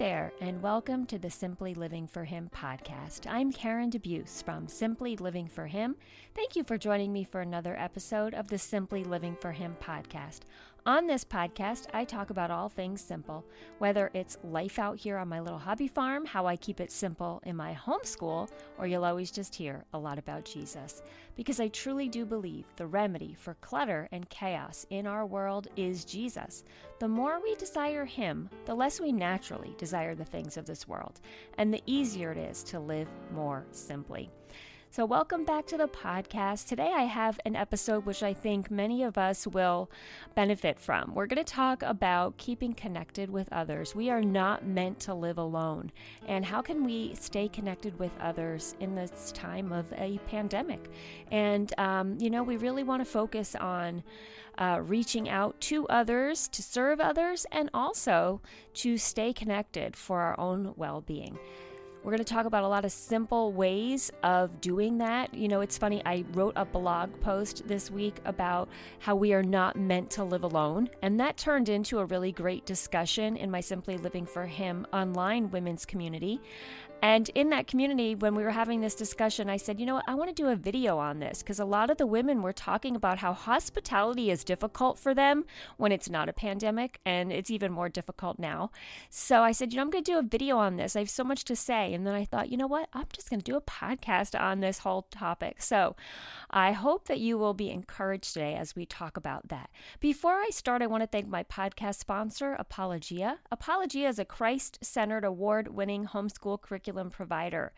there, and welcome to the Simply Living for Him podcast. I'm Karen DeBeus from Simply Living for Him. Thank you for joining me for another episode of the Simply Living for Him podcast. On this podcast, I talk about all things simple, whether it's life out here on my little hobby farm, how I keep it simple in my homeschool, or you'll always just hear a lot about Jesus. Because I truly do believe the remedy for clutter and chaos in our world is Jesus. The more we desire Him, the less we naturally desire the things of this world, and the easier it is to live more simply. So, welcome back to the podcast. Today, I have an episode which I think many of us will benefit from. We're going to talk about keeping connected with others. We are not meant to live alone. And how can we stay connected with others in this time of a pandemic? And, um, you know, we really want to focus on uh, reaching out to others, to serve others, and also to stay connected for our own well being. We're going to talk about a lot of simple ways of doing that. You know, it's funny, I wrote a blog post this week about how we are not meant to live alone, and that turned into a really great discussion in my Simply Living for Him online women's community. And in that community, when we were having this discussion, I said, you know what, I want to do a video on this because a lot of the women were talking about how hospitality is difficult for them when it's not a pandemic, and it's even more difficult now. So I said, you know, I'm going to do a video on this. I have so much to say. And then I thought, you know what, I'm just going to do a podcast on this whole topic. So I hope that you will be encouraged today as we talk about that. Before I start, I want to thank my podcast sponsor, Apologia. Apologia is a Christ centered, award winning homeschool curriculum curriculum provider.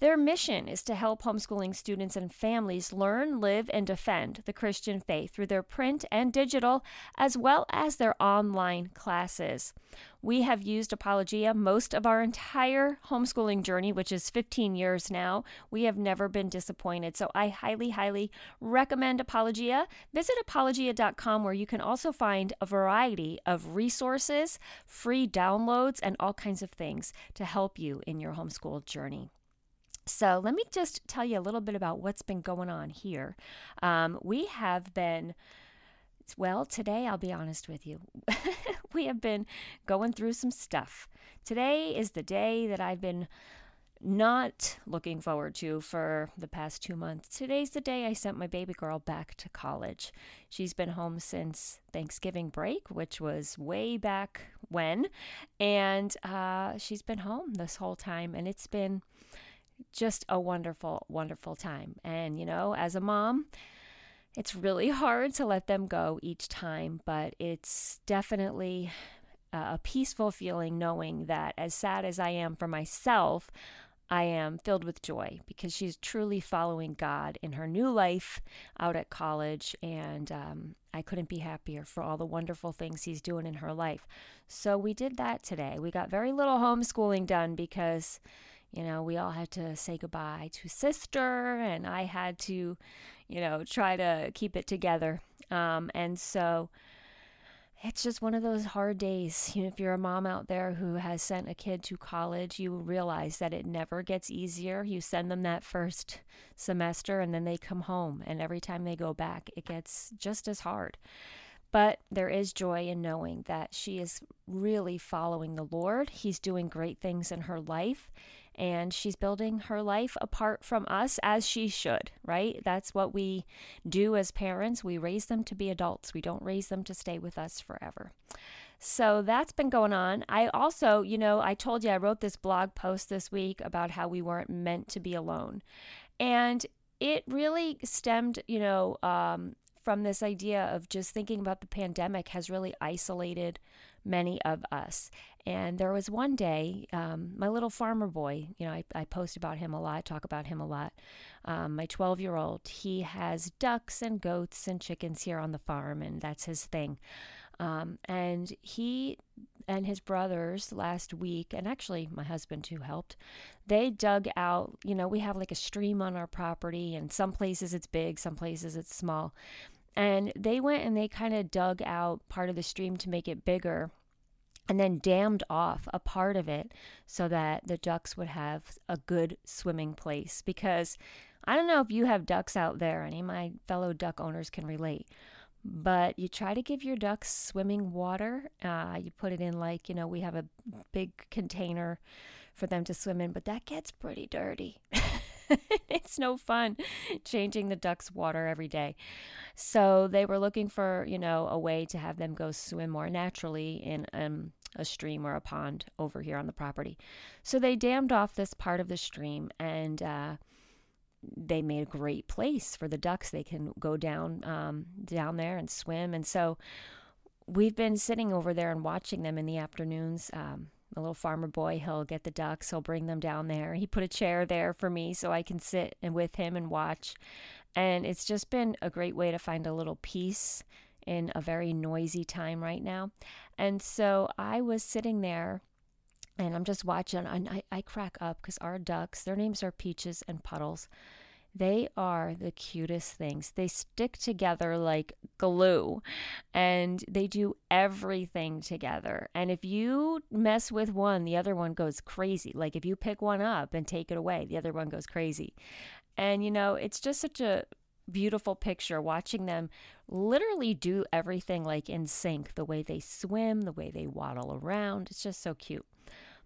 Their mission is to help homeschooling students and families learn, live, and defend the Christian faith through their print and digital, as well as their online classes. We have used Apologia most of our entire homeschooling journey, which is 15 years now. We have never been disappointed. So I highly, highly recommend Apologia. Visit apologia.com where you can also find a variety of resources, free downloads, and all kinds of things to help you in your homeschool journey. So, let me just tell you a little bit about what's been going on here. Um, we have been, well, today I'll be honest with you, we have been going through some stuff. Today is the day that I've been not looking forward to for the past two months. Today's the day I sent my baby girl back to college. She's been home since Thanksgiving break, which was way back when, and uh, she's been home this whole time, and it's been just a wonderful, wonderful time. And, you know, as a mom, it's really hard to let them go each time, but it's definitely a peaceful feeling knowing that as sad as I am for myself, I am filled with joy because she's truly following God in her new life out at college. And um, I couldn't be happier for all the wonderful things He's doing in her life. So we did that today. We got very little homeschooling done because you know, we all had to say goodbye to sister, and I had to, you know, try to keep it together. Um, and so it's just one of those hard days. You know, if you're a mom out there who has sent a kid to college, you realize that it never gets easier. You send them that first semester, and then they come home, and every time they go back, it gets just as hard. But there is joy in knowing that she is really following the Lord. He's doing great things in her life, and she's building her life apart from us as she should, right? That's what we do as parents. We raise them to be adults, we don't raise them to stay with us forever. So that's been going on. I also, you know, I told you I wrote this blog post this week about how we weren't meant to be alone. And it really stemmed, you know, um, from this idea of just thinking about the pandemic has really isolated many of us. And there was one day, um, my little farmer boy, you know, I, I, post about him a lot, talk about him a lot. Um, my 12 year old, he has ducks and goats and chickens here on the farm, and that's his thing. Um, and he and his brothers last week, and actually my husband too helped, they dug out, you know, we have like a stream on our property, and some places it's big, some places it's small. And they went and they kind of dug out part of the stream to make it bigger and then dammed off a part of it so that the ducks would have a good swimming place. Because I don't know if you have ducks out there, any of my fellow duck owners can relate, but you try to give your ducks swimming water. Uh, you put it in, like, you know, we have a big container for them to swim in, but that gets pretty dirty. it's no fun changing the ducks' water every day. So they were looking for, you know, a way to have them go swim more naturally in um, a stream or a pond over here on the property. So they dammed off this part of the stream and uh, they made a great place for the ducks. They can go down um, down there and swim. And so we've been sitting over there and watching them in the afternoons. Um, a little farmer boy, he'll get the ducks, he'll bring them down there. He put a chair there for me so I can sit and with him and watch. And it's just been a great way to find a little peace in a very noisy time right now. And so I was sitting there and I'm just watching, and I, I crack up because our ducks, their names are Peaches and Puddles. They are the cutest things. They stick together like glue and they do everything together. And if you mess with one, the other one goes crazy. Like if you pick one up and take it away, the other one goes crazy. And you know, it's just such a beautiful picture watching them literally do everything like in sync the way they swim, the way they waddle around. It's just so cute.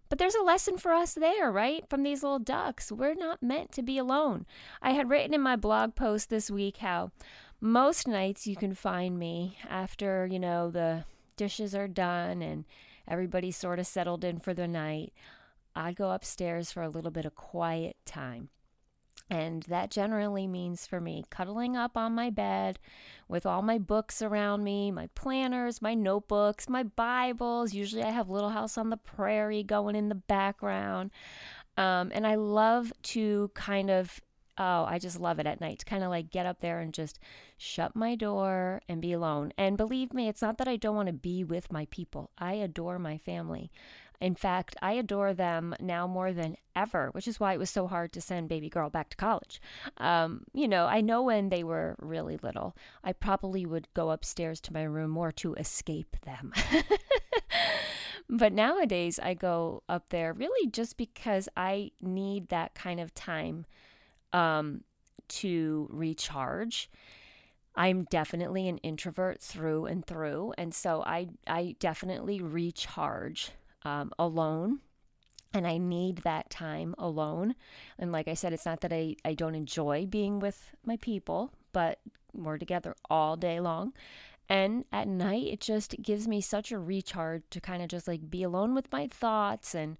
But there's a lesson for us there, right? From these little ducks. We're not meant to be alone. I had written in my blog post this week how most nights you can find me after, you know, the dishes are done and everybody's sort of settled in for the night. I go upstairs for a little bit of quiet time. And that generally means for me cuddling up on my bed with all my books around me, my planners, my notebooks, my Bibles. Usually I have Little House on the Prairie going in the background. Um, and I love to kind of, oh, I just love it at night to kind of like get up there and just shut my door and be alone. And believe me, it's not that I don't want to be with my people, I adore my family. In fact, I adore them now more than ever, which is why it was so hard to send baby girl back to college. Um, you know, I know when they were really little, I probably would go upstairs to my room more to escape them. but nowadays, I go up there really just because I need that kind of time um, to recharge. I'm definitely an introvert through and through, and so I I definitely recharge um, alone and I need that time alone. And like I said, it's not that I, I don't enjoy being with my people, but we're together all day long. And at night, it just gives me such a recharge to kind of just like be alone with my thoughts and,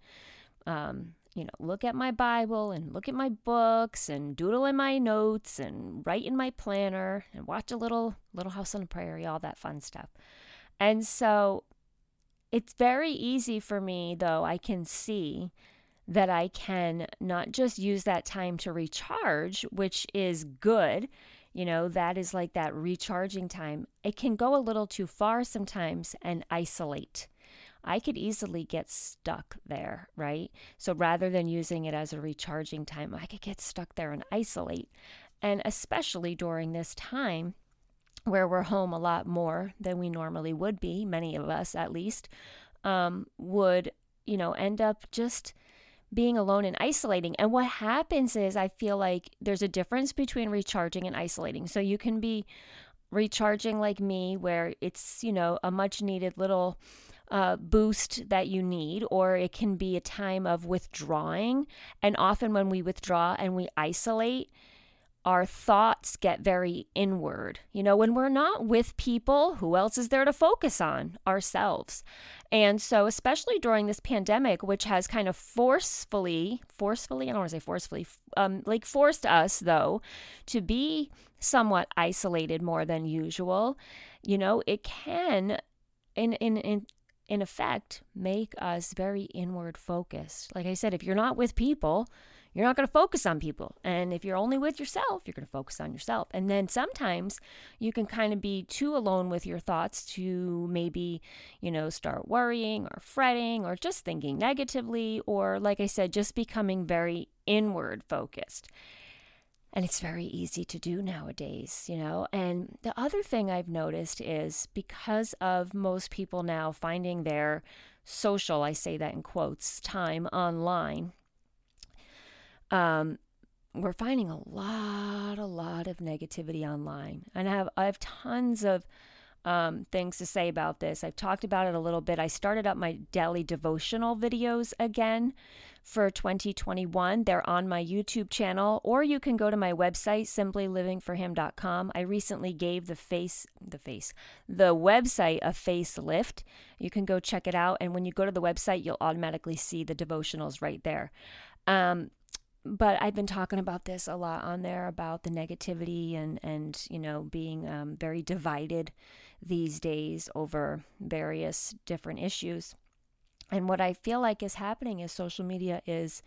um, you know, look at my Bible and look at my books and doodle in my notes and write in my planner and watch a little Little House on the Prairie, all that fun stuff. And so it's very easy for me, though, I can see that I can not just use that time to recharge, which is good. You know, that is like that recharging time. It can go a little too far sometimes and isolate. I could easily get stuck there, right? So rather than using it as a recharging time, I could get stuck there and isolate. And especially during this time, where we're home a lot more than we normally would be, many of us at least, um, would, you know, end up just being alone and isolating. And what happens is, I feel like there's a difference between recharging and isolating. So you can be recharging like me, where it's, you know, a much needed little uh, boost that you need, or it can be a time of withdrawing. And often when we withdraw and we isolate, our thoughts get very inward. You know, when we're not with people, who else is there to focus on? Ourselves. And so, especially during this pandemic, which has kind of forcefully, forcefully, I don't want to say forcefully, um, like forced us, though, to be somewhat isolated more than usual, you know, it can, in, in, in, in effect, make us very inward focused. Like I said, if you're not with people, you're not going to focus on people. And if you're only with yourself, you're going to focus on yourself. And then sometimes you can kind of be too alone with your thoughts to maybe, you know, start worrying or fretting or just thinking negatively, or like I said, just becoming very inward focused. And it's very easy to do nowadays, you know. And the other thing I've noticed is because of most people now finding their social, I say that in quotes, time online um, we're finding a lot, a lot of negativity online. And I have I have tons of um, things to say about this. I've talked about it a little bit. I started up my daily devotional videos again for 2021. They're on my YouTube channel, or you can go to my website, simplylivingforhim.com. I recently gave the face, the face, the website a facelift. You can go check it out. And when you go to the website, you'll automatically see the devotionals right there. Um, but I've been talking about this a lot on there about the negativity and and you know being um, very divided these days over various different issues. And what I feel like is happening is social media is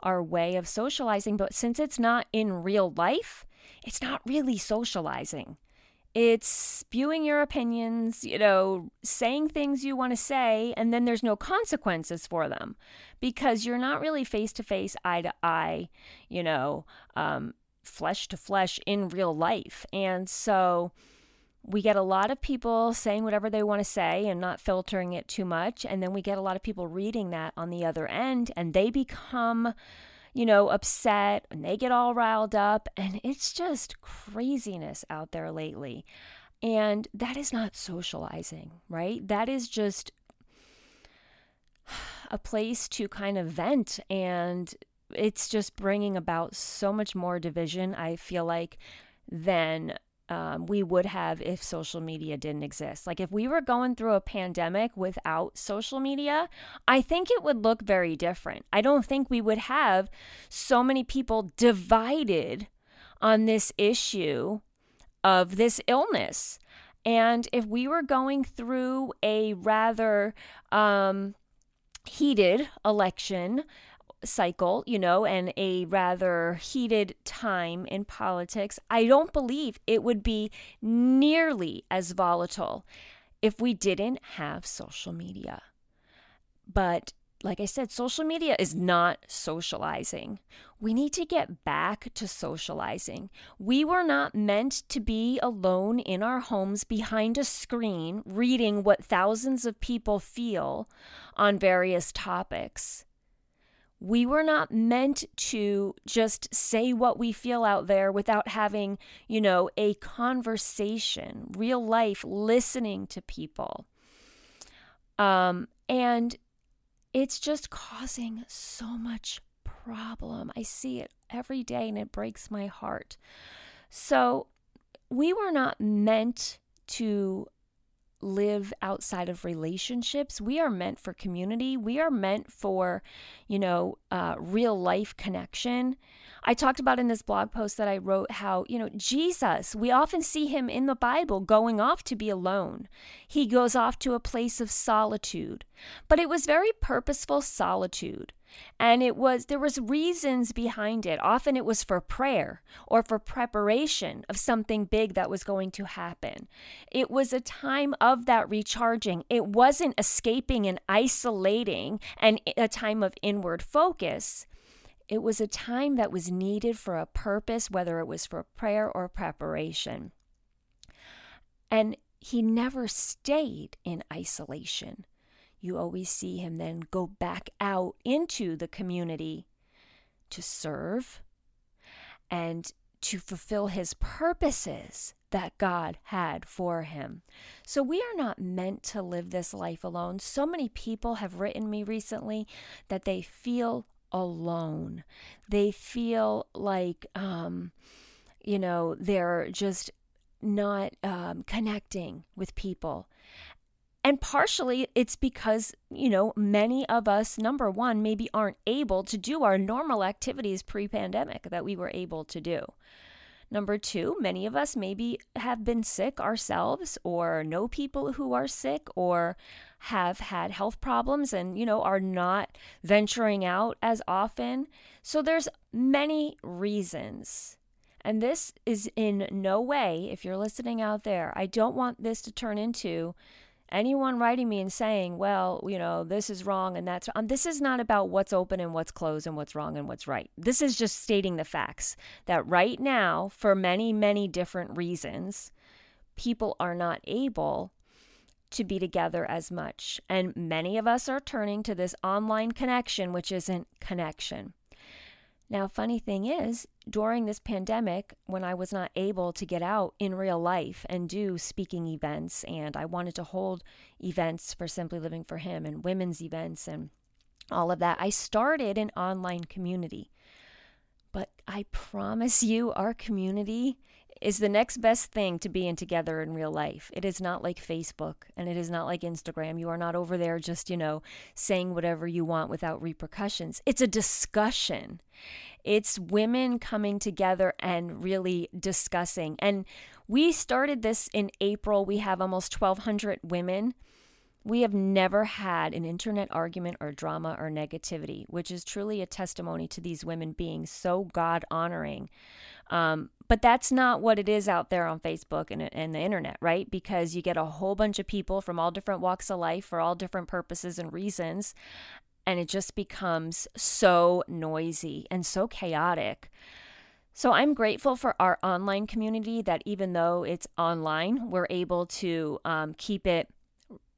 our way of socializing, but since it's not in real life, it's not really socializing. It's spewing your opinions, you know, saying things you want to say, and then there's no consequences for them because you're not really face to face, eye to eye, you know, um, flesh to flesh in real life. And so we get a lot of people saying whatever they want to say and not filtering it too much. And then we get a lot of people reading that on the other end, and they become you know, upset and they get all riled up. And it's just craziness out there lately. And that is not socializing, right? That is just a place to kind of vent. And it's just bringing about so much more division, I feel like, than um, we would have if social media didn't exist. Like if we were going through a pandemic without social media, I think it would look very different. I don't think we would have so many people divided on this issue of this illness. And if we were going through a rather um, heated election, cycle, you know, and a rather heated time in politics, I don't believe it would be nearly as volatile if we didn't have social media. But like I said, social media is not socializing. We need to get back to socializing. We were not meant to be alone in our homes behind a screen reading what thousands of people feel on various topics. We were not meant to just say what we feel out there without having, you know, a conversation, real life, listening to people. Um, and it's just causing so much problem. I see it every day and it breaks my heart. So, we were not meant to live outside of relationships. We are meant for community. We are meant for, you know, uh, real life connection. I talked about in this blog post that I wrote how, you know, Jesus, we often see him in the Bible going off to be alone. He goes off to a place of solitude, but it was very purposeful solitude and it was there was reasons behind it. Often it was for prayer or for preparation of something big that was going to happen. It was a time of that recharging. It wasn't escaping and isolating and a time of inward focus. It was a time that was needed for a purpose whether it was for prayer or preparation. And he never stayed in isolation you always see him then go back out into the community to serve and to fulfill his purposes that God had for him. So we are not meant to live this life alone. So many people have written me recently that they feel alone. They feel like, um, you know, they're just not um, connecting with people. And partially it's because, you know, many of us, number one, maybe aren't able to do our normal activities pre pandemic that we were able to do. Number two, many of us maybe have been sick ourselves or know people who are sick or have had health problems and, you know, are not venturing out as often. So there's many reasons. And this is in no way, if you're listening out there, I don't want this to turn into anyone writing me and saying, well, you know, this is wrong and that's um, this is not about what's open and what's closed and what's wrong and what's right. This is just stating the facts that right now, for many, many different reasons, people are not able to be together as much. And many of us are turning to this online connection, which isn't connection. Now, funny thing is, during this pandemic, when I was not able to get out in real life and do speaking events, and I wanted to hold events for Simply Living for Him and women's events and all of that, I started an online community. But I promise you, our community is the next best thing to being together in real life. It is not like Facebook and it is not like Instagram. You are not over there just, you know, saying whatever you want without repercussions. It's a discussion. It's women coming together and really discussing. And we started this in April. We have almost 1,200 women. We have never had an internet argument or drama or negativity, which is truly a testimony to these women being so God honoring. Um, but that's not what it is out there on Facebook and, and the internet, right? Because you get a whole bunch of people from all different walks of life for all different purposes and reasons. And it just becomes so noisy and so chaotic. So I'm grateful for our online community that even though it's online, we're able to um, keep it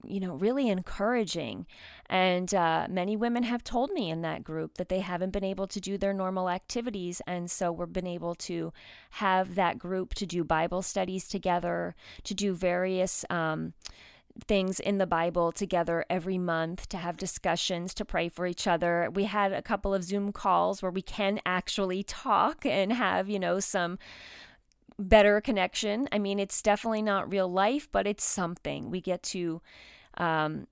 you know, really encouraging. And uh, many women have told me in that group that they haven't been able to do their normal activities. And so we've been able to have that group to do Bible studies together, to do various. Um, things in the Bible together every month to have discussions, to pray for each other. We had a couple of Zoom calls where we can actually talk and have, you know, some better connection. I mean, it's definitely not real life, but it's something. We get to um,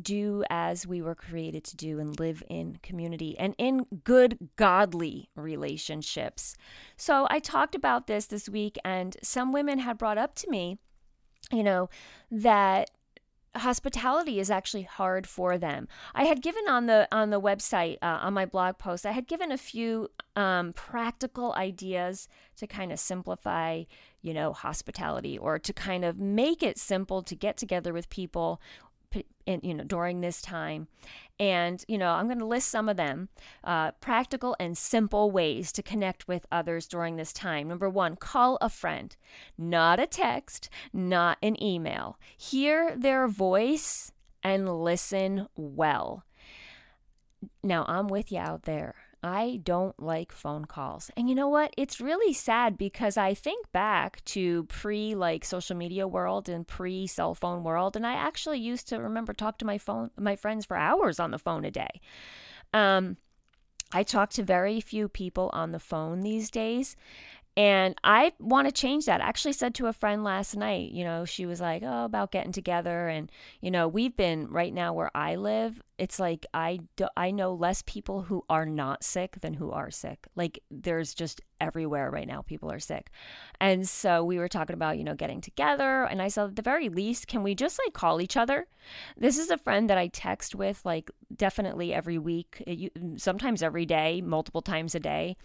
do as we were created to do and live in community and in good, godly relationships. So I talked about this this week, and some women had brought up to me, you know, that hospitality is actually hard for them. I had given on the on the website uh, on my blog post. I had given a few um, practical ideas to kind of simplify, you know, hospitality or to kind of make it simple to get together with people in, you know during this time. And you know i'm going to list some of them uh, practical and simple ways to connect with others during this time. Number one call a friend. Not a text not an email. Hear their voice and listen well. Now i'm with you out there I don't like phone calls. And you know what? It's really sad because I think back to pre like social media world and pre cell phone world and I actually used to remember talk to my phone my friends for hours on the phone a day. Um I talk to very few people on the phone these days and I want to change that. I actually said to a friend last night, you know, she was like, oh, about getting together. And, you know, we've been right now where I live, it's like I, do, I know less people who are not sick than who are sick. Like there's just everywhere right now, people are sick. And so we were talking about, you know, getting together. And I said, at the very least, can we just like call each other? This is a friend that I text with like definitely every week, sometimes every day, multiple times a day.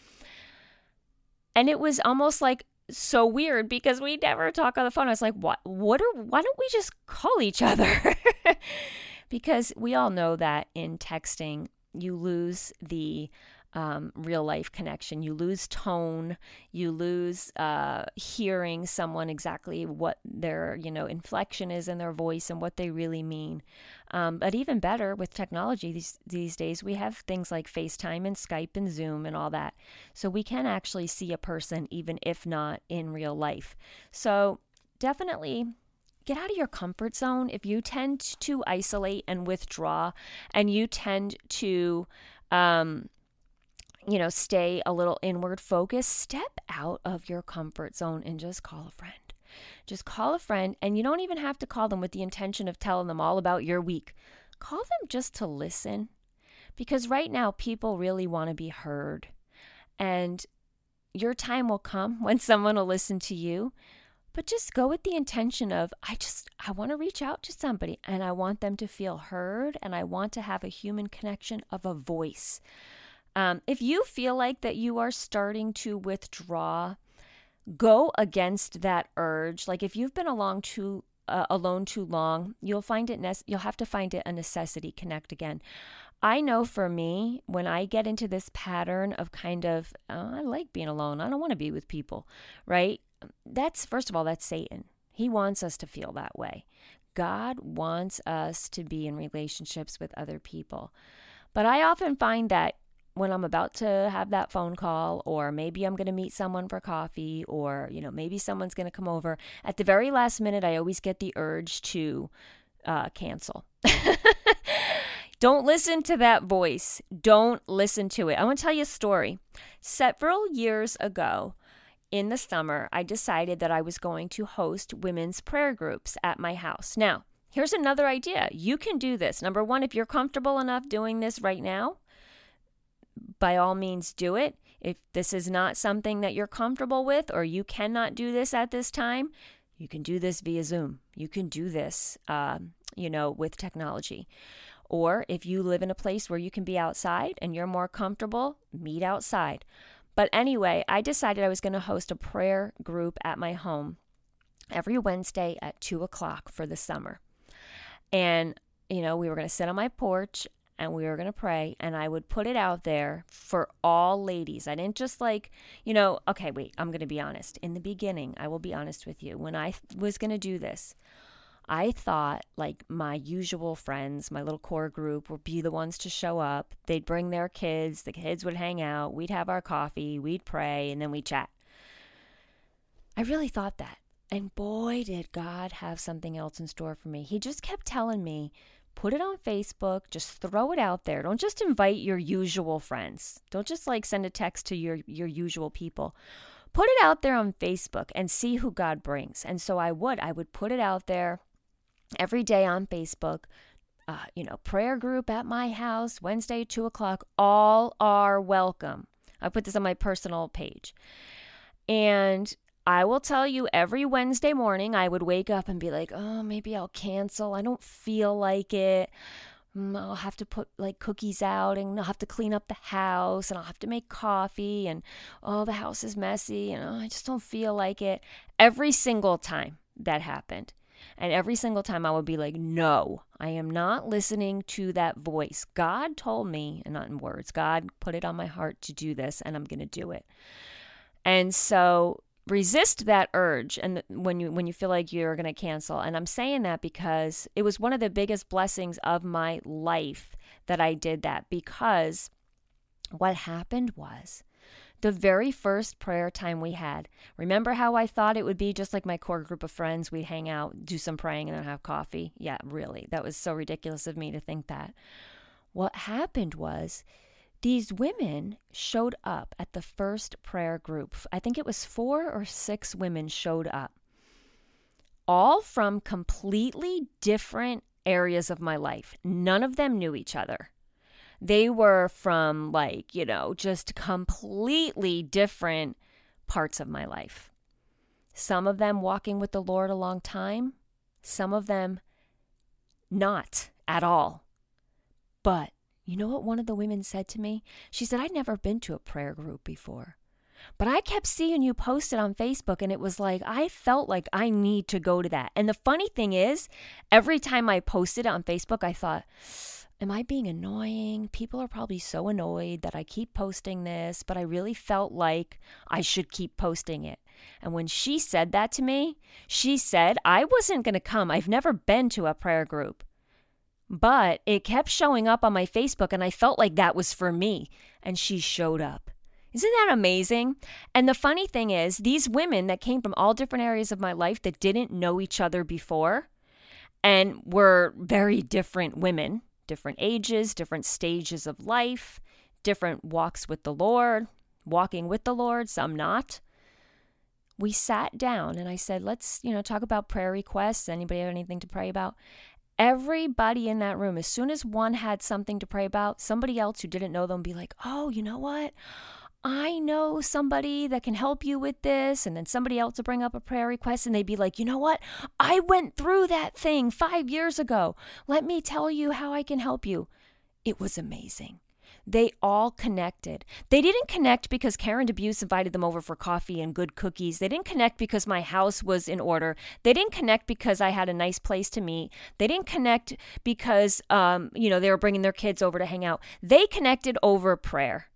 And it was almost like so weird because we never talk on the phone. I was like, what what are why don't we just call each other? because we all know that in texting you lose the um, real life connection. You lose tone. You lose uh, hearing someone exactly what their you know inflection is in their voice and what they really mean. Um, but even better with technology these these days, we have things like FaceTime and Skype and Zoom and all that, so we can actually see a person even if not in real life. So definitely get out of your comfort zone. If you tend to isolate and withdraw, and you tend to um, you know, stay a little inward focused, step out of your comfort zone and just call a friend. Just call a friend, and you don't even have to call them with the intention of telling them all about your week. Call them just to listen. Because right now, people really want to be heard. And your time will come when someone will listen to you. But just go with the intention of, I just, I want to reach out to somebody and I want them to feel heard and I want to have a human connection of a voice. Um, if you feel like that you are starting to withdraw, go against that urge. Like if you've been along too uh, alone too long, you'll find it you'll have to find it a necessity connect again. I know for me, when I get into this pattern of kind of, oh, I like being alone. I don't want to be with people, right? That's, first of all, that's Satan. He wants us to feel that way. God wants us to be in relationships with other people. But I often find that when I'm about to have that phone call, or maybe I'm going to meet someone for coffee, or, you know, maybe someone's going to come over. At the very last minute, I always get the urge to uh, cancel. Don't listen to that voice. Don't listen to it. I want to tell you a story. Several years ago, in the summer, I decided that I was going to host women's prayer groups at my house. Now, here's another idea. You can do this. Number one, if you're comfortable enough doing this right now, by all means do it. If this is not something that you're comfortable with or you cannot do this at this time, you can do this via Zoom. You can do this, uh, you know, with technology. Or if you live in a place where you can be outside and you're more comfortable, meet outside. But anyway, I decided I was going to host a prayer group at my home every Wednesday at two o'clock for the summer. And, you know, we were going to sit on my porch and we were going to pray and I would put it out there for all ladies. I didn't just like, you know, okay, wait, I'm going to be honest. In the beginning, I will be honest with you. When I was going to do this, I thought like my usual friends, my little core group would be the ones to show up. They'd bring their kids, the kids would hang out, we'd have our coffee, we'd pray, and then we'd chat. I really thought that. And boy, did God have something else in store for me. He just kept telling me, put it on Facebook, just throw it out there. Don't just invite your usual friends. Don't just like send a text to your, your usual people. Put it out there on Facebook and see who God brings. And so I would. I would put it out there every day on Facebook. Uh, you know, prayer group at my house, Wednesday, two o'clock. All are welcome. I put this on my personal page. And I will tell you every Wednesday morning, I would wake up and be like, oh, maybe I'll cancel. I don't feel like it. Mm, I'll have to put like cookies out and I'll have to clean up the house and I'll have to make coffee and oh, the house is messy and oh, I just don't feel like it. Every single time that happened. And every single time I would be like, no, I am not listening to that voice. God told me, and not in words, God put it on my heart to do this, and I'm going to do it. And so resist that urge and when you when you feel like you're going to cancel and i'm saying that because it was one of the biggest blessings of my life that i did that because what happened was the very first prayer time we had. Remember how I thought it would be just like my core group of friends? We'd hang out, do some praying, and then have coffee. Yeah, really. That was so ridiculous of me to think that. What happened was these women showed up at the first prayer group. I think it was four or six women showed up, all from completely different areas of my life. None of them knew each other. They were from like, you know, just completely different parts of my life. Some of them walking with the Lord a long time, some of them not at all. But you know what one of the women said to me? She said, I'd never been to a prayer group before. But I kept seeing you post it on Facebook, and it was like, I felt like I need to go to that. And the funny thing is, every time I posted it on Facebook, I thought, Am I being annoying? People are probably so annoyed that I keep posting this, but I really felt like I should keep posting it. And when she said that to me, she said I wasn't going to come. I've never been to a prayer group. But it kept showing up on my Facebook, and I felt like that was for me. And she showed up. Isn't that amazing? And the funny thing is, these women that came from all different areas of my life that didn't know each other before and were very different women different ages, different stages of life, different walks with the Lord, walking with the Lord, some not. We sat down and I said, let's, you know, talk about prayer requests. Anybody have anything to pray about? Everybody in that room, as soon as one had something to pray about, somebody else who didn't know them be like, oh, you know what? I know somebody that can help you with this. And then somebody else will bring up a prayer request and they'd be like, you know what? I went through that thing five years ago. Let me tell you how I can help you. It was amazing. They all connected. They didn't connect because Karen DeBeus invited them over for coffee and good cookies. They didn't connect because my house was in order. They didn't connect because I had a nice place to meet. They didn't connect because, um, you know, they were bringing their kids over to hang out. They connected over prayer.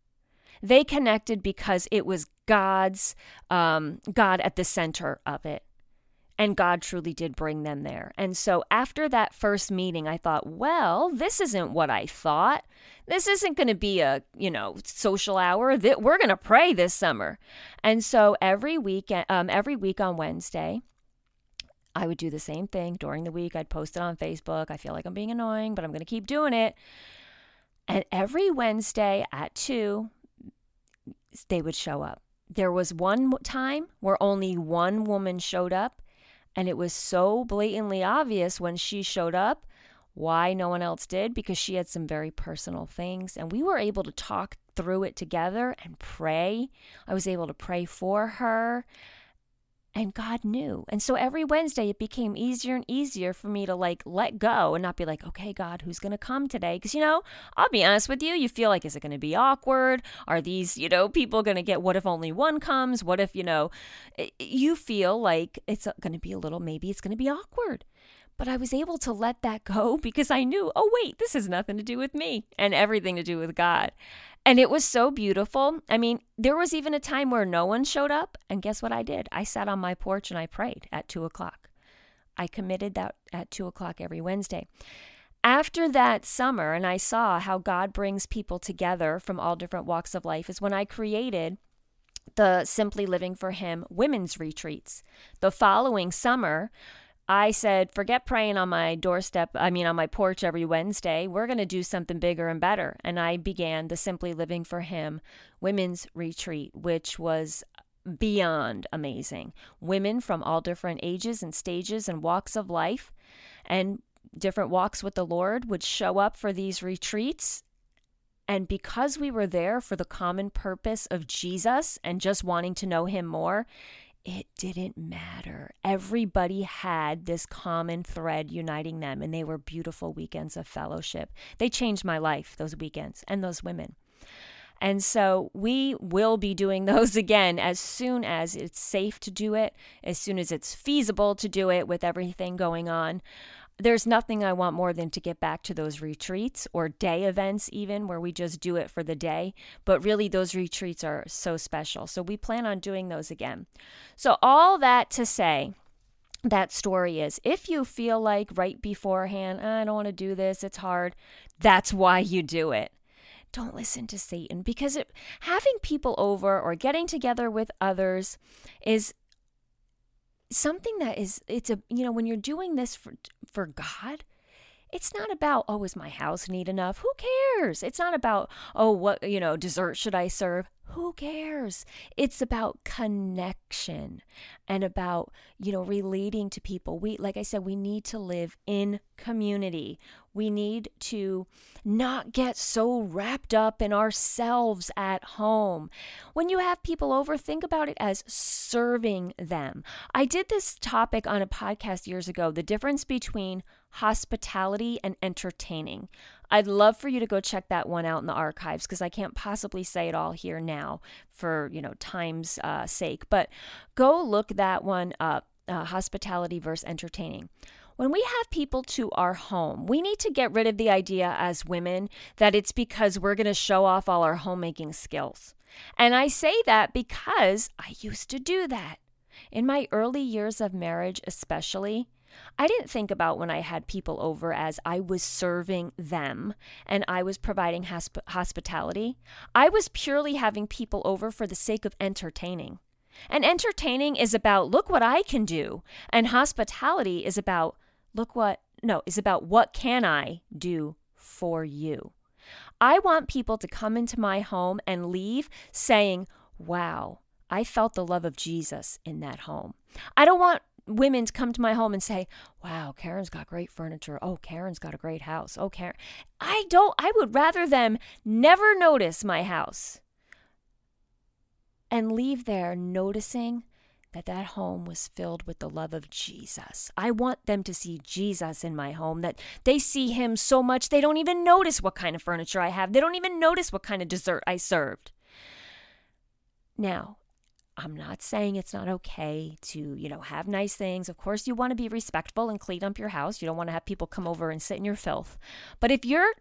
They connected because it was God's um, God at the center of it. And God truly did bring them there. And so after that first meeting, I thought, well, this isn't what I thought. This isn't going to be a, you know, social hour. That we're going to pray this summer. And so every week, um, every week on Wednesday, I would do the same thing during the week. I'd post it on Facebook. I feel like I'm being annoying, but I'm going to keep doing it. And every Wednesday at 2, they would show up. There was one time where only one woman showed up, and it was so blatantly obvious when she showed up why no one else did because she had some very personal things. And we were able to talk through it together and pray. I was able to pray for her and God knew. And so every Wednesday it became easier and easier for me to like let go and not be like, okay, God, who's going to come today? Because, you know, I'll be honest with you, you feel like, is it going to be awkward? Are these, you know, people going to get, what if only one comes? What if, you know, you feel like it's uh, going to be a little, maybe it's going to be awkward. But I was able to let that go because I knew, oh, wait, this has nothing to do with me and everything to do with God. And it was so beautiful. I mean, there was even a time where no one showed up. And guess what I did? I sat on my porch and I prayed at two o'clock. I committed that at two o'clock every Wednesday. After that summer, and I saw how God brings people together from all different walks of life, is when I created the Simply Living for Him women's retreats. The following summer, I said, forget praying on my doorstep, I mean, on my porch every Wednesday. We're going to do something bigger and better. And I began the Simply Living for Him Women's Retreat, which was beyond amazing. Women from all different ages and stages and walks of life and different walks with the Lord would show up for these retreats. And because we were there for the common purpose of Jesus and just wanting to know Him more, it didn't matter. Everybody had this common thread uniting them, and they were beautiful weekends of fellowship. They changed my life, those weekends, and those women. And so we will be doing those again as soon as it's safe to do it, as soon as it's feasible to do it with everything going on. There's nothing I want more than to get back to those retreats or day events, even where we just do it for the day. But really, those retreats are so special. So we plan on doing those again. So, all that to say, that story is if you feel like right beforehand, ah, I don't want to do this, it's hard, that's why you do it don't listen to Satan because it, having people over or getting together with others is something that is it's a you know when you're doing this for for God it's not about oh is my house neat enough? Who cares? It's not about oh what you know dessert should i serve who cares it's about connection and about you know relating to people we like i said we need to live in community we need to not get so wrapped up in ourselves at home. When you have people over, think about it as serving them. I did this topic on a podcast years ago the difference between hospitality and entertaining. I'd love for you to go check that one out in the archives because I can't possibly say it all here now for, you know, time's uh, sake. But go look that one up, uh, hospitality versus entertaining. When we have people to our home, we need to get rid of the idea as women that it's because we're going to show off all our homemaking skills. And I say that because I used to do that. In my early years of marriage, especially, I didn't think about when I had people over as I was serving them and I was providing hosp- hospitality. I was purely having people over for the sake of entertaining. And entertaining is about, look what I can do. And hospitality is about, look what, no, is about what can I do for you. I want people to come into my home and leave saying, wow, I felt the love of Jesus in that home. I don't want women come to my home and say, "Wow, Karen's got great furniture. Oh, Karen's got a great house. Oh, Karen." I don't I would rather them never notice my house and leave there noticing that that home was filled with the love of Jesus. I want them to see Jesus in my home, that they see him so much they don't even notice what kind of furniture I have. They don't even notice what kind of dessert I served. Now, I'm not saying it's not okay to, you know, have nice things. Of course, you want to be respectful and clean up your house. You don't want to have people come over and sit in your filth. But if you're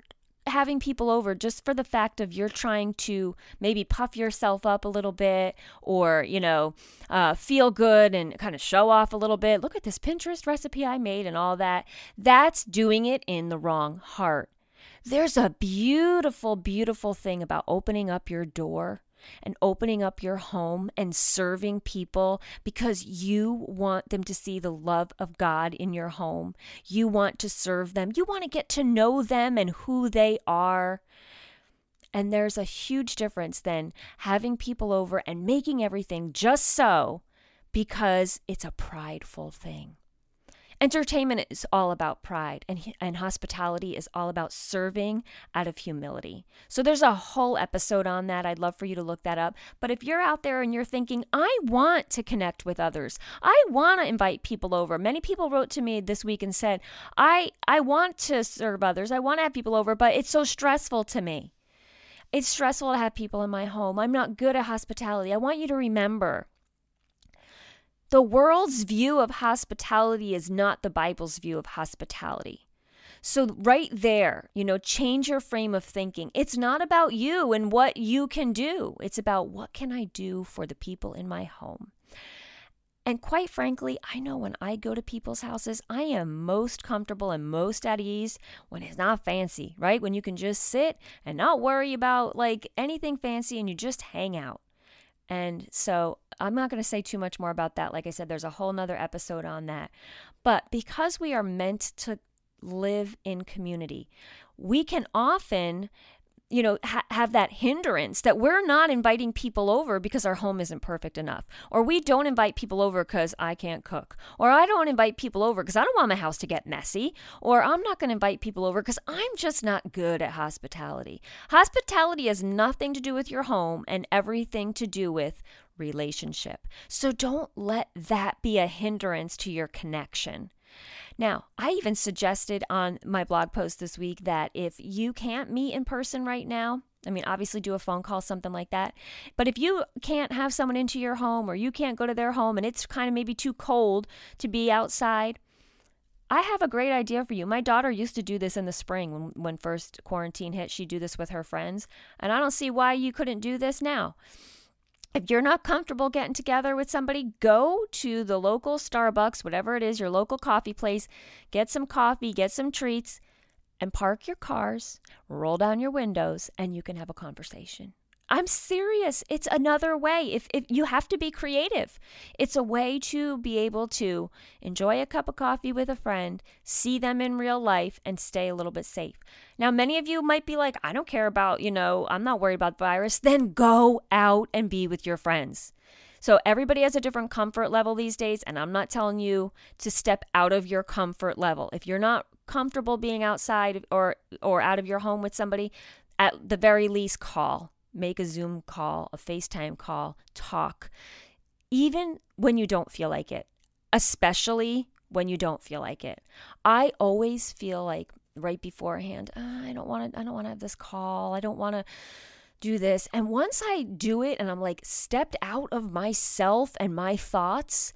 having people over just for the fact of you're trying to maybe puff yourself up a little bit or, you know, uh, feel good and kind of show off a little bit. Look at this Pinterest recipe I made and all that. That's doing it in the wrong heart. There's a beautiful, beautiful thing about opening up your door and opening up your home and serving people because you want them to see the love of God in your home. You want to serve them. You want to get to know them and who they are. And there's a huge difference than having people over and making everything just so because it's a prideful thing. Entertainment is all about pride, and, and hospitality is all about serving out of humility. So there's a whole episode on that. I'd love for you to look that up. But if you're out there and you're thinking, I want to connect with others, I want to invite people over. Many people wrote to me this week and said, I, I want to serve others, I want to have people over, but it's so stressful to me. It's stressful to have people in my home. I'm not good at hospitality. I want you to remember the world's view of hospitality is not the Bible's view of hospitality. So, right there, you know, change your frame of thinking. It's not about you and what you can do, it's about what can I do for the people in my home. And quite frankly, I know when I go to people's houses, I am most comfortable and most at ease when it's not fancy, right? When you can just sit and not worry about like anything fancy and you just hang out. And so I'm not going to say too much more about that. Like I said, there's a whole nother episode on that. But because we are meant to live in community, we can often you know ha- have that hindrance that we're not inviting people over because our home isn't perfect enough or we don't invite people over because i can't cook or i don't invite people over because i don't want my house to get messy or i'm not going to invite people over because i'm just not good at hospitality. Hospitality has nothing to do with your home and everything to do with relationship. So don't let that be a hindrance to your connection now, I even suggested on my blog post this week that if you can't meet in person right now, I mean, obviously do a phone call, something like that. But if you can't have someone into your home or you can't go to their home and it's kind of maybe too cold to be outside, I have a great idea for you. My daughter used to do this in the spring when, when first quarantine hit. She'd do this with her friends. And I don't see why you couldn't do this now. If you're not comfortable getting together with somebody, go to the local Starbucks, whatever it is, your local coffee place, get some coffee, get some treats, and park your cars, roll down your windows, and you can have a conversation. I'm serious. It's another way. If, if you have to be creative, it's a way to be able to enjoy a cup of coffee with a friend, see them in real life, and stay a little bit safe. Now, many of you might be like, I don't care about, you know, I'm not worried about the virus. Then go out and be with your friends. So everybody has a different comfort level these days, and I'm not telling you to step out of your comfort level. If you're not comfortable being outside or or out of your home with somebody, at the very least call make a Zoom call, a FaceTime call, talk, even when you don't feel like it, especially when you don't feel like it. I always feel like right beforehand, oh, I don't want to I don't want to have this call. I don't want to do this. And once I do it and I'm like stepped out of myself and my thoughts,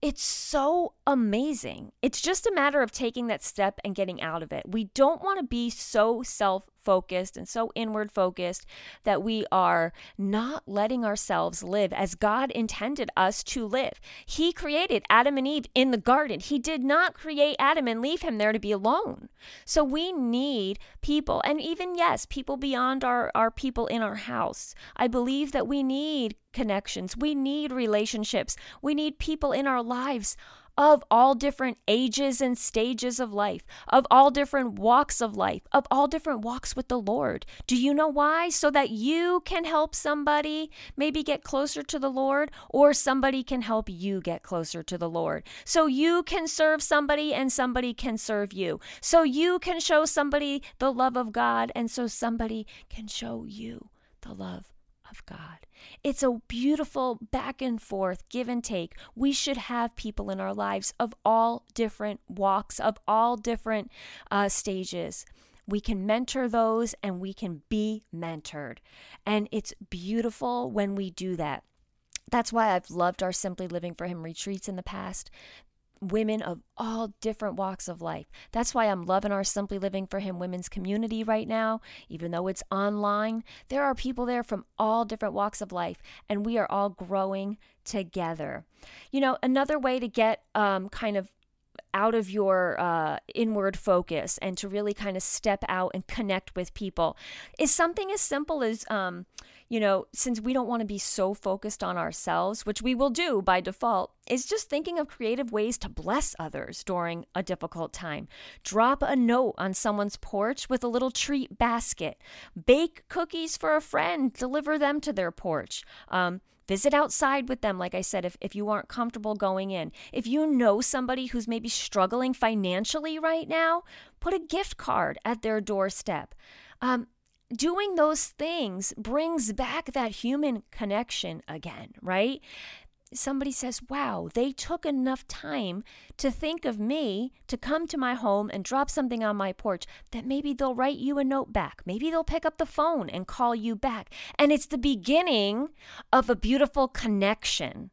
it's so amazing. It's just a matter of taking that step and getting out of it. We don't want to be so self focused and so inward focused that we are not letting ourselves live as God intended us to live. He created Adam and Eve in the garden. He did not create Adam and leave him there to be alone. So we need people, and even, yes, people beyond our, our people in our house. I believe that we need connections, we need relationships, we need people in our lives of all different ages and stages of life, of all different walks of life, of all different walks with the Lord. Do you know why? So that you can help somebody maybe get closer to the Lord, or somebody can help you get closer to the Lord. So you can serve somebody and somebody can serve you. So you can show somebody the love of God, and so somebody can show you the love of God. It's a beautiful back and forth, give and take. We should have people in our lives of all different walks, of all different uh, stages. We can mentor those and we can be mentored. And it's beautiful when we do that. That's why I've loved our Simply Living for Him retreats in the past women of all different walks of life. That's why I'm loving our Simply Living for Him women's community right now, even though it's online. There are people there from all different walks of life, and we are all growing together. You know, another way to get um, kind of out of your uh, inward focus and to really kind of step out and connect with people. Is something as simple as um, you know since we don't want to be so focused on ourselves which we will do by default is just thinking of creative ways to bless others during a difficult time. Drop a note on someone's porch with a little treat basket. Bake cookies for a friend deliver them to their porch. Um, Visit outside with them, like I said, if, if you aren't comfortable going in. If you know somebody who's maybe struggling financially right now, put a gift card at their doorstep. Um, doing those things brings back that human connection again, right? Somebody says, Wow, they took enough time to think of me to come to my home and drop something on my porch, that maybe they'll write you a note back. Maybe they'll pick up the phone and call you back. And it's the beginning of a beautiful connection.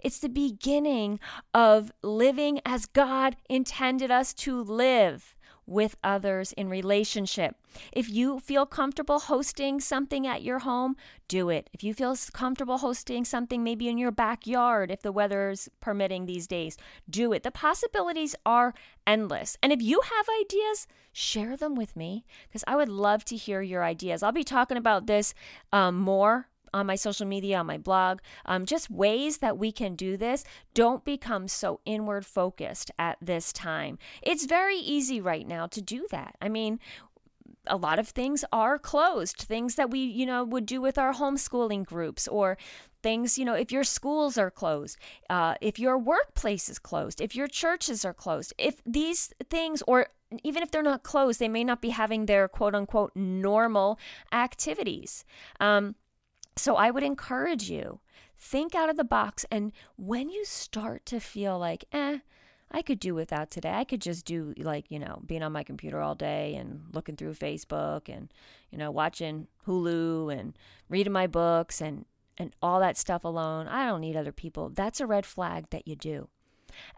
It's the beginning of living as God intended us to live with others in relationship. If you feel comfortable hosting something at your home, do it. If you feel comfortable hosting something maybe in your backyard, if the weather's permitting these days, do it. The possibilities are endless. And if you have ideas, share them with me because I would love to hear your ideas. I'll be talking about this um, more on my social media, on my blog, um, just ways that we can do this. Don't become so inward focused at this time. It's very easy right now to do that. I mean, a lot of things are closed things that we you know would do with our homeschooling groups or things you know if your schools are closed uh, if your workplace is closed if your churches are closed if these things or even if they're not closed they may not be having their quote unquote normal activities um, so I would encourage you, think out of the box. And when you start to feel like, eh, I could do without today. I could just do like, you know, being on my computer all day and looking through Facebook and, you know, watching Hulu and reading my books and and all that stuff alone. I don't need other people. That's a red flag that you do.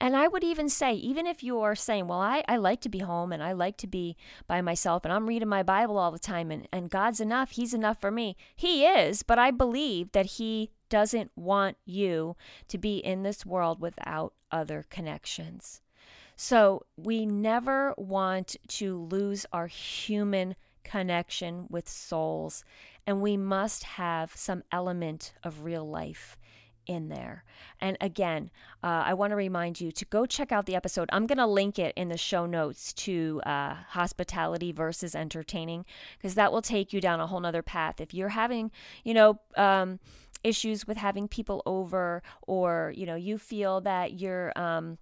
And I would even say, even if you are saying, well, I, I like to be home and I like to be by myself and I'm reading my Bible all the time and, and God's enough, He's enough for me. He is, but I believe that He doesn't want you to be in this world without other connections. So we never want to lose our human connection with souls, and we must have some element of real life in there. And again, uh, I want to remind you to go check out the episode. I'm going to link it in the show notes to uh, hospitality versus entertaining because that will take you down a whole nother path. If you're having, you know, um, issues with having people over or, you know, you feel that you're, um,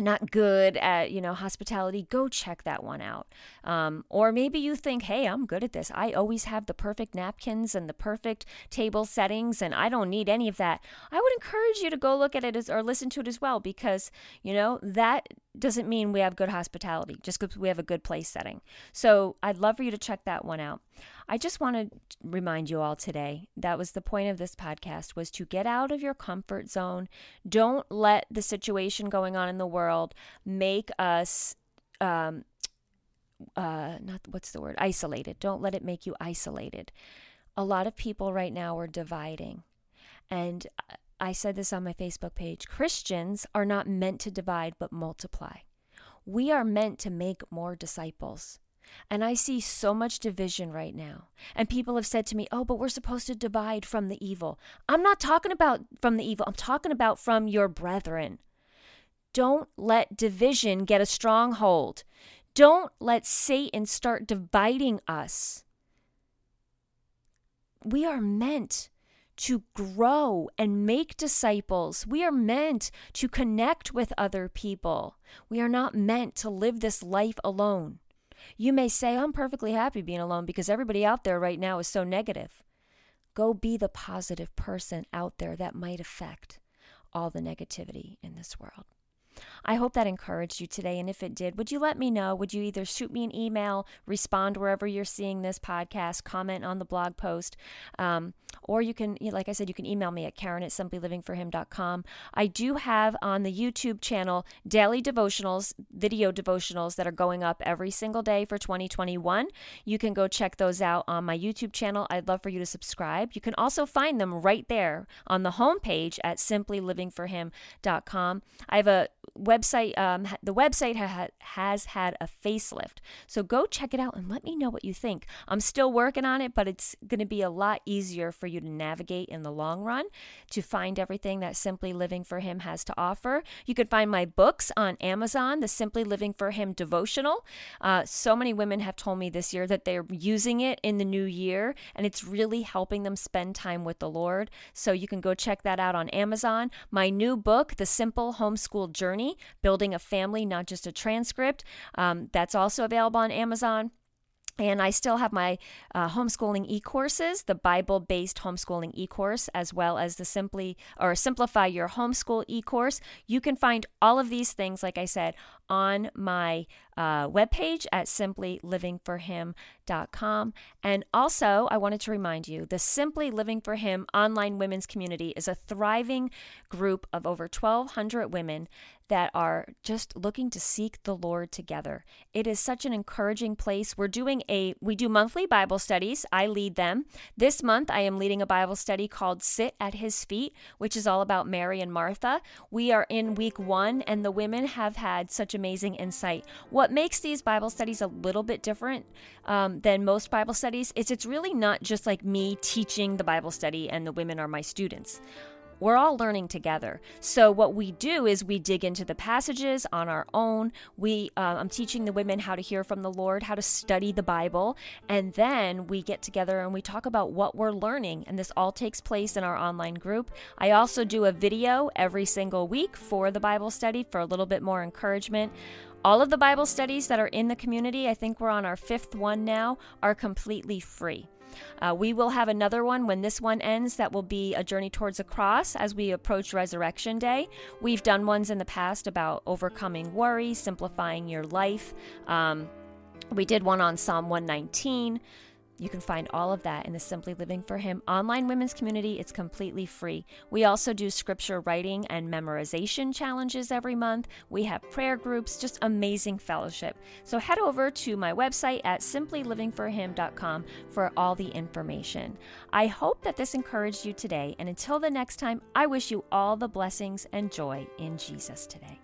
not good at you know hospitality go check that one out. Um, or maybe you think hey i'm good at this. I always have the perfect napkins and the perfect table settings and i don't need any of that. I would encourage you to go look at it as, or listen to it as well because you know that doesn't mean we have good hospitality just because we have a good place setting so i'd love for you to check that one out I just want to remind you all today that was the point of this podcast was to get out of your comfort zone. Don't let the situation going on in the world make us um uh not what's the word isolated. Don't let it make you isolated. A lot of people right now are dividing. And I said this on my Facebook page. Christians are not meant to divide but multiply. We are meant to make more disciples. And I see so much division right now. And people have said to me, oh, but we're supposed to divide from the evil. I'm not talking about from the evil, I'm talking about from your brethren. Don't let division get a stronghold. Don't let Satan start dividing us. We are meant to grow and make disciples. We are meant to connect with other people. We are not meant to live this life alone. You may say, I'm perfectly happy being alone because everybody out there right now is so negative. Go be the positive person out there that might affect all the negativity in this world. I hope that encouraged you today. And if it did, would you let me know? Would you either shoot me an email, respond wherever you're seeing this podcast, comment on the blog post, um, or you can, like I said, you can email me at Karen at simplylivingforhim.com. I do have on the YouTube channel daily devotionals, video devotionals that are going up every single day for 2021. You can go check those out on my YouTube channel. I'd love for you to subscribe. You can also find them right there on the homepage at simplylivingforhim.com. I have a website um, the website ha- has had a facelift. So go check it out and let me know what you think. I'm still working on it but it's going to be a lot easier for you to navigate in the long run to find everything that simply living for him has to offer. You can find my books on amazon the simply living for him devotional. Uh, so many women have told me this year that they're using it in the new year and it's really helping them spend time with the lord. So you can go check that out on amazon. My new book the simple homeschool journey Building a Family, Not Just a Transcript. Um, that's also available on Amazon. And I still have my uh, homeschooling e courses, the Bible based homeschooling e course, as well as the Simply or Simplify Your Homeschool e course. You can find all of these things, like I said, on my uh, webpage at simplylivingforhim.com. And also, I wanted to remind you the Simply Living for Him online women's community is a thriving group of over 1,200 women that are just looking to seek the Lord together. It is such an encouraging place. We're doing a we do monthly Bible studies. I lead them. This month I am leading a Bible study called Sit at His Feet, which is all about Mary and Martha. We are in week 1 and the women have had such amazing insight. What makes these Bible studies a little bit different um, than most Bible studies is it's really not just like me teaching the Bible study and the women are my students. We're all learning together. So what we do is we dig into the passages on our own. We uh, I'm teaching the women how to hear from the Lord, how to study the Bible, and then we get together and we talk about what we're learning. And this all takes place in our online group. I also do a video every single week for the Bible study for a little bit more encouragement. All of the Bible studies that are in the community, I think we're on our fifth one now, are completely free. Uh, we will have another one when this one ends that will be a journey towards a cross as we approach Resurrection Day. We've done ones in the past about overcoming worry, simplifying your life. Um, we did one on Psalm 119. You can find all of that in the Simply Living for Him online women's community. It's completely free. We also do scripture writing and memorization challenges every month. We have prayer groups, just amazing fellowship. So head over to my website at simplylivingforhim.com for all the information. I hope that this encouraged you today. And until the next time, I wish you all the blessings and joy in Jesus today.